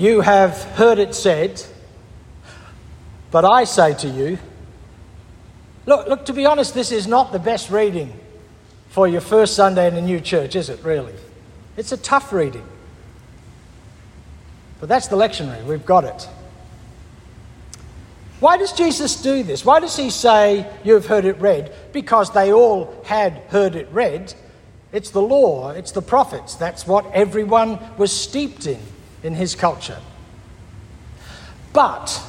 You have heard it said, but I say to you, look, look, to be honest, this is not the best reading for your first Sunday in a new church, is it really? It's a tough reading. But that's the lectionary, we've got it. Why does Jesus do this? Why does he say, You've heard it read? Because they all had heard it read. It's the law, it's the prophets. That's what everyone was steeped in in his culture. But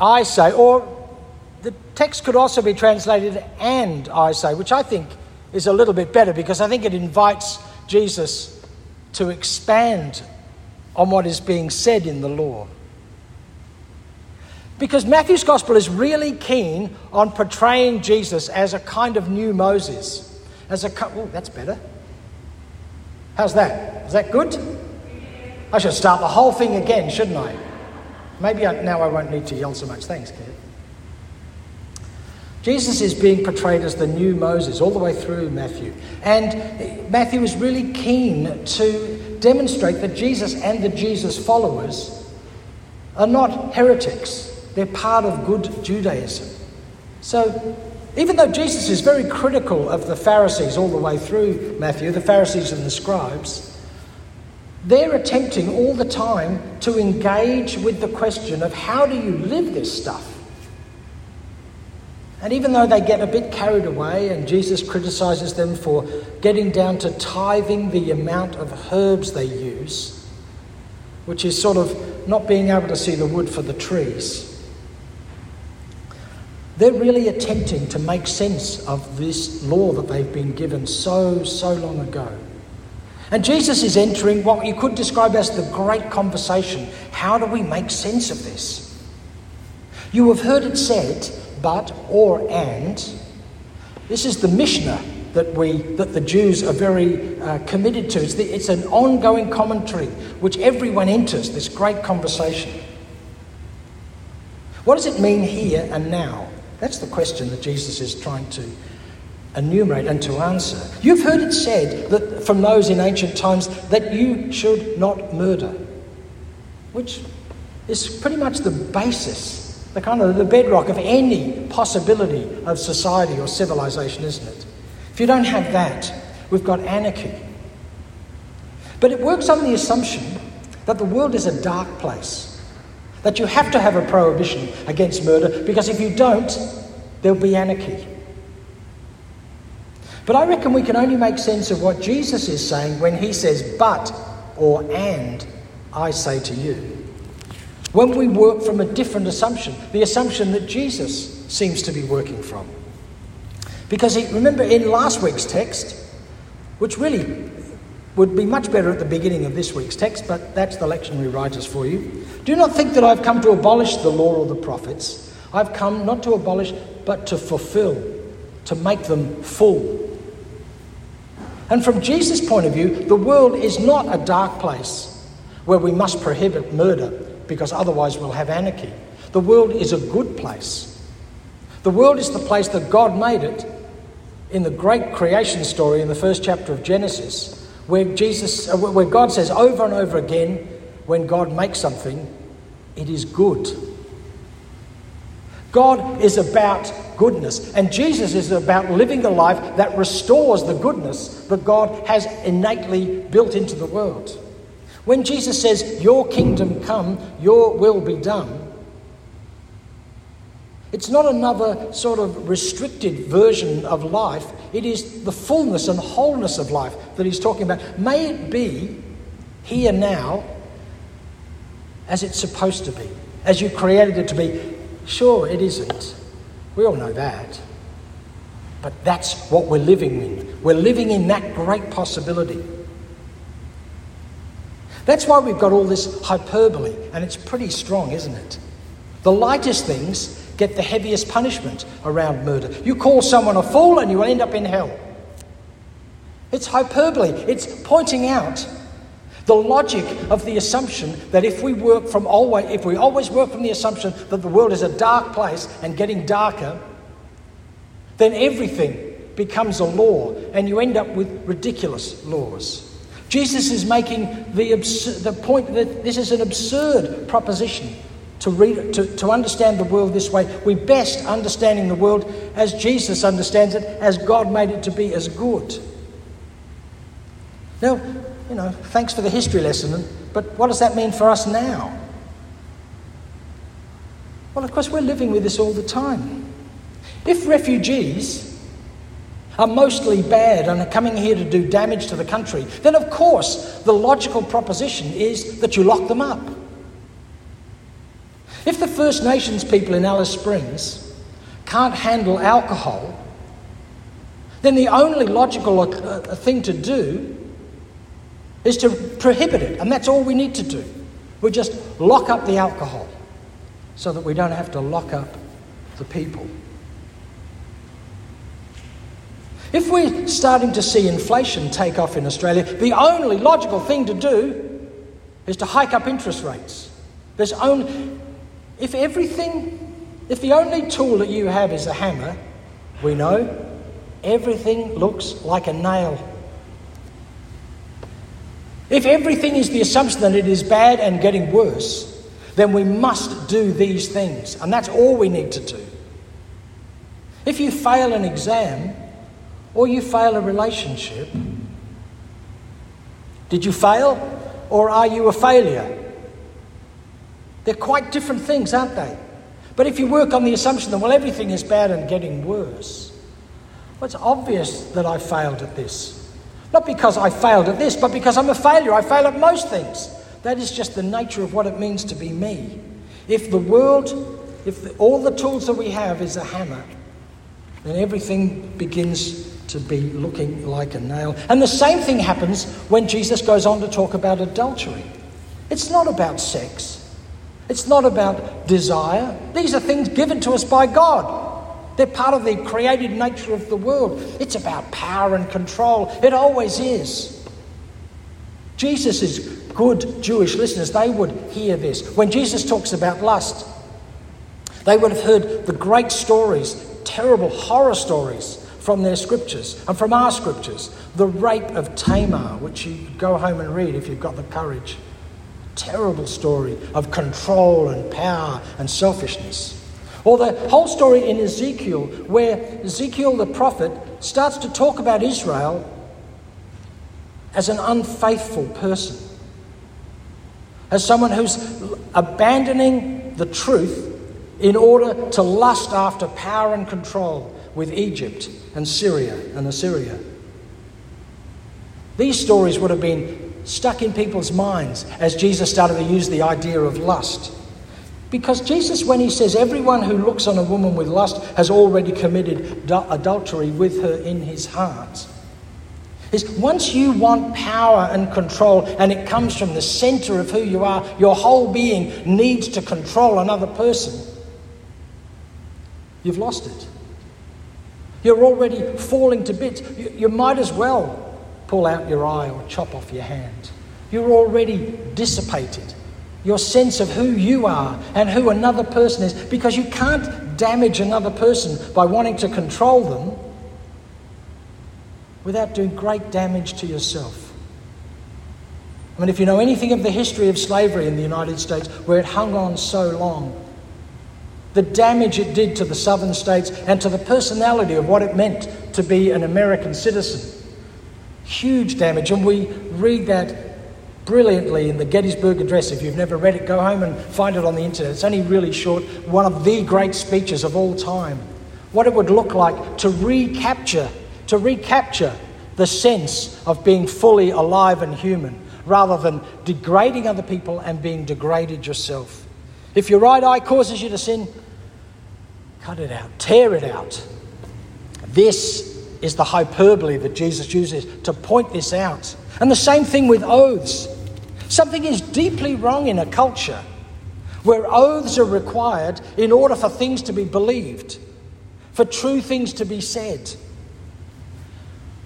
I say, or the text could also be translated and I say, which I think is a little bit better because I think it invites Jesus to expand on what is being said in the law. Because Matthew's gospel is really keen on portraying Jesus as a kind of new Moses. As a, oh, that's better. How's that? Is that good? I should start the whole thing again, shouldn't I? Maybe I, now I won't need to yell so much. Thanks, kid. Jesus is being portrayed as the new Moses all the way through Matthew. And Matthew is really keen to demonstrate that Jesus and the Jesus followers are not heretics. They're part of good Judaism. So, even though Jesus is very critical of the Pharisees all the way through Matthew, the Pharisees and the scribes, they're attempting all the time to engage with the question of how do you live this stuff? And even though they get a bit carried away, and Jesus criticizes them for getting down to tithing the amount of herbs they use, which is sort of not being able to see the wood for the trees, they're really attempting to make sense of this law that they've been given so, so long ago. And Jesus is entering what you could describe as the great conversation. How do we make sense of this? You have heard it said, but, or, and. This is the Mishnah that, we, that the Jews are very uh, committed to. It's, the, it's an ongoing commentary which everyone enters, this great conversation. What does it mean here and now? That's the question that Jesus is trying to enumerate and to answer. You've heard it said that from those in ancient times that you should not murder, which is pretty much the basis, the kind of the bedrock of any possibility of society or civilization, isn't it? If you don't have that, we've got anarchy. But it works on the assumption that the world is a dark place that you have to have a prohibition against murder because if you don't, there'll be anarchy. But I reckon we can only make sense of what Jesus is saying when he says, but or and, I say to you. When we work from a different assumption, the assumption that Jesus seems to be working from. Because he, remember in last week's text, which really would be much better at the beginning of this week's text, but that's the lectionary writers for you. Do not think that I've come to abolish the law or the prophets. I've come not to abolish, but to fulfill, to make them full. And from Jesus' point of view, the world is not a dark place where we must prohibit murder because otherwise we'll have anarchy. The world is a good place. The world is the place that God made it in the great creation story in the first chapter of Genesis where Jesus, uh, where God says over and over again, when God makes something, it is good. God is about goodness, and Jesus is about living a life that restores the goodness that God has innately built into the world. When Jesus says, Your kingdom come, your will be done, it's not another sort of restricted version of life. It is the fullness and wholeness of life that he's talking about. May it be here now as it's supposed to be, as you created it to be. Sure, it isn't. We all know that. But that's what we're living in. We're living in that great possibility. That's why we've got all this hyperbole, and it's pretty strong, isn't it? The lightest things get the heaviest punishment around murder. You call someone a fool and you end up in hell. It's hyperbole, it's pointing out the logic of the assumption that if we work from always, if we always work from the assumption that the world is a dark place and getting darker, then everything becomes a law and you end up with ridiculous laws. Jesus is making the, the point that this is an absurd proposition to, read, to, to understand the world this way. We best understanding the world as Jesus understands it, as God made it to be, as good. Now, you know, thanks for the history lesson, but what does that mean for us now? Well, of course, we're living with this all the time. If refugees are mostly bad and are coming here to do damage to the country, then of course the logical proposition is that you lock them up. If the First Nations people in Alice Springs can't handle alcohol, then the only logical uh, uh, thing to do is to prohibit it, and that's all we need to do. We just lock up the alcohol so that we don't have to lock up the people. If we're starting to see inflation take off in Australia, the only logical thing to do is to hike up interest rates. There's only, if everything, if the only tool that you have is a hammer, we know everything looks like a nail. If everything is the assumption that it is bad and getting worse, then we must do these things, and that's all we need to do. If you fail an exam, or you fail a relationship. Did you fail or are you a failure? They're quite different things, aren't they? But if you work on the assumption that, well, everything is bad and getting worse, well, it's obvious that I failed at this. Not because I failed at this, but because I'm a failure. I fail at most things. That is just the nature of what it means to be me. If the world, if the, all the tools that we have is a hammer, then everything begins to be looking like a nail. And the same thing happens when Jesus goes on to talk about adultery. It's not about sex, it's not about desire. These are things given to us by God. They're part of the created nature of the world. It's about power and control. It always is. Jesus is good Jewish listeners. They would hear this. When Jesus talks about lust, they would have heard the great stories, terrible horror stories from their scriptures and from our scriptures. The rape of Tamar, which you go home and read if you've got the courage. Terrible story of control and power and selfishness. Or the whole story in Ezekiel, where Ezekiel the prophet starts to talk about Israel as an unfaithful person, as someone who's abandoning the truth in order to lust after power and control with Egypt and Syria and Assyria. These stories would have been stuck in people's minds as Jesus started to use the idea of lust. Because Jesus, when he says everyone who looks on a woman with lust has already committed adultery with her in his heart, is once you want power and control and it comes from the center of who you are, your whole being needs to control another person, you've lost it. You're already falling to bits. You, you might as well pull out your eye or chop off your hand. You're already dissipated. Your sense of who you are and who another person is, because you can't damage another person by wanting to control them without doing great damage to yourself. I mean, if you know anything of the history of slavery in the United States, where it hung on so long, the damage it did to the southern states and to the personality of what it meant to be an American citizen. Huge damage, and we read that brilliantly in the Gettysburg Address. If you've never read it, go home and find it on the internet. It's only really short, one of the great speeches of all time. What it would look like to recapture, to recapture the sense of being fully alive and human, rather than degrading other people and being degraded yourself. If your right eye causes you to sin, Cut it out, tear it out. This is the hyperbole that Jesus uses to point this out. And the same thing with oaths. Something is deeply wrong in a culture where oaths are required in order for things to be believed, for true things to be said.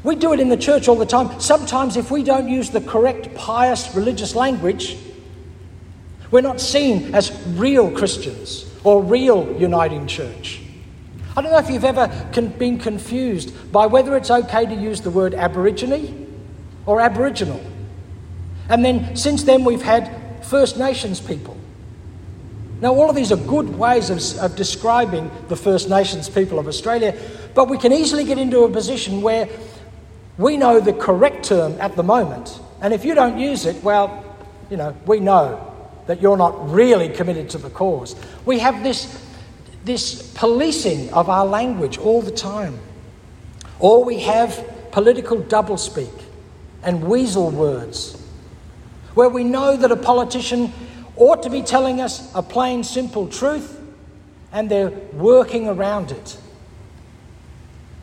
We do it in the church all the time. Sometimes, if we don't use the correct pious religious language, we're not seen as real Christians or real uniting church. I don't know if you've ever been confused by whether it's okay to use the word Aborigine or Aboriginal. And then since then, we've had First Nations people. Now, all of these are good ways of, of describing the First Nations people of Australia, but we can easily get into a position where we know the correct term at the moment, and if you don't use it, well, you know, we know that you're not really committed to the cause. We have this, this policing of our language all the time. Or we have political doublespeak and weasel words, where we know that a politician ought to be telling us a plain, simple truth, and they're working around it.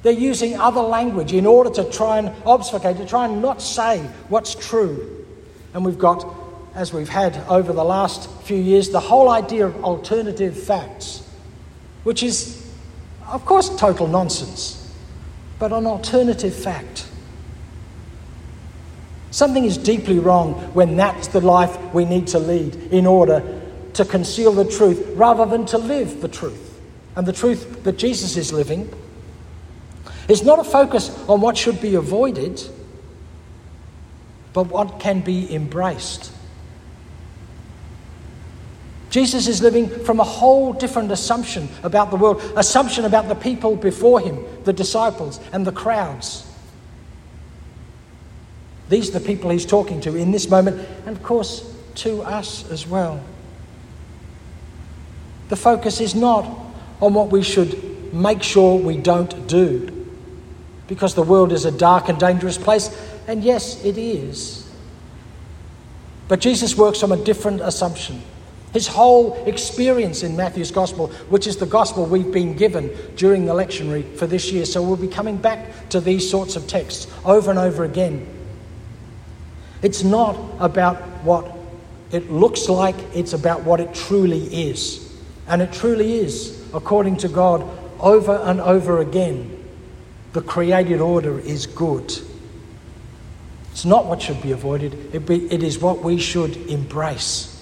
They're using other language in order to try and obfuscate, to try and not say what's true. And we've got, as we've had over the last few years, the whole idea of alternative facts, which is, of course, total nonsense, but an alternative fact. Something is deeply wrong when that's the life we need to lead in order to conceal the truth rather than to live the truth. And the truth that Jesus is living is not a focus on what should be avoided, but what can be embraced. Jesus is living from a whole different assumption about the world, assumption about the people before him, the disciples and the crowds. These are the people he's talking to in this moment, and of course, to us as well. The focus is not on what we should make sure we don't do, because the world is a dark and dangerous place, and yes, it is. But Jesus works on a different assumption. His whole experience in Matthew's gospel, which is the gospel we've been given during the lectionary for this year. So we'll be coming back to these sorts of texts over and over again. It's not about what it looks like, it's about what it truly is. And it truly is, according to God, over and over again. The created order is good. It's not what should be avoided, it, be, it is what we should embrace.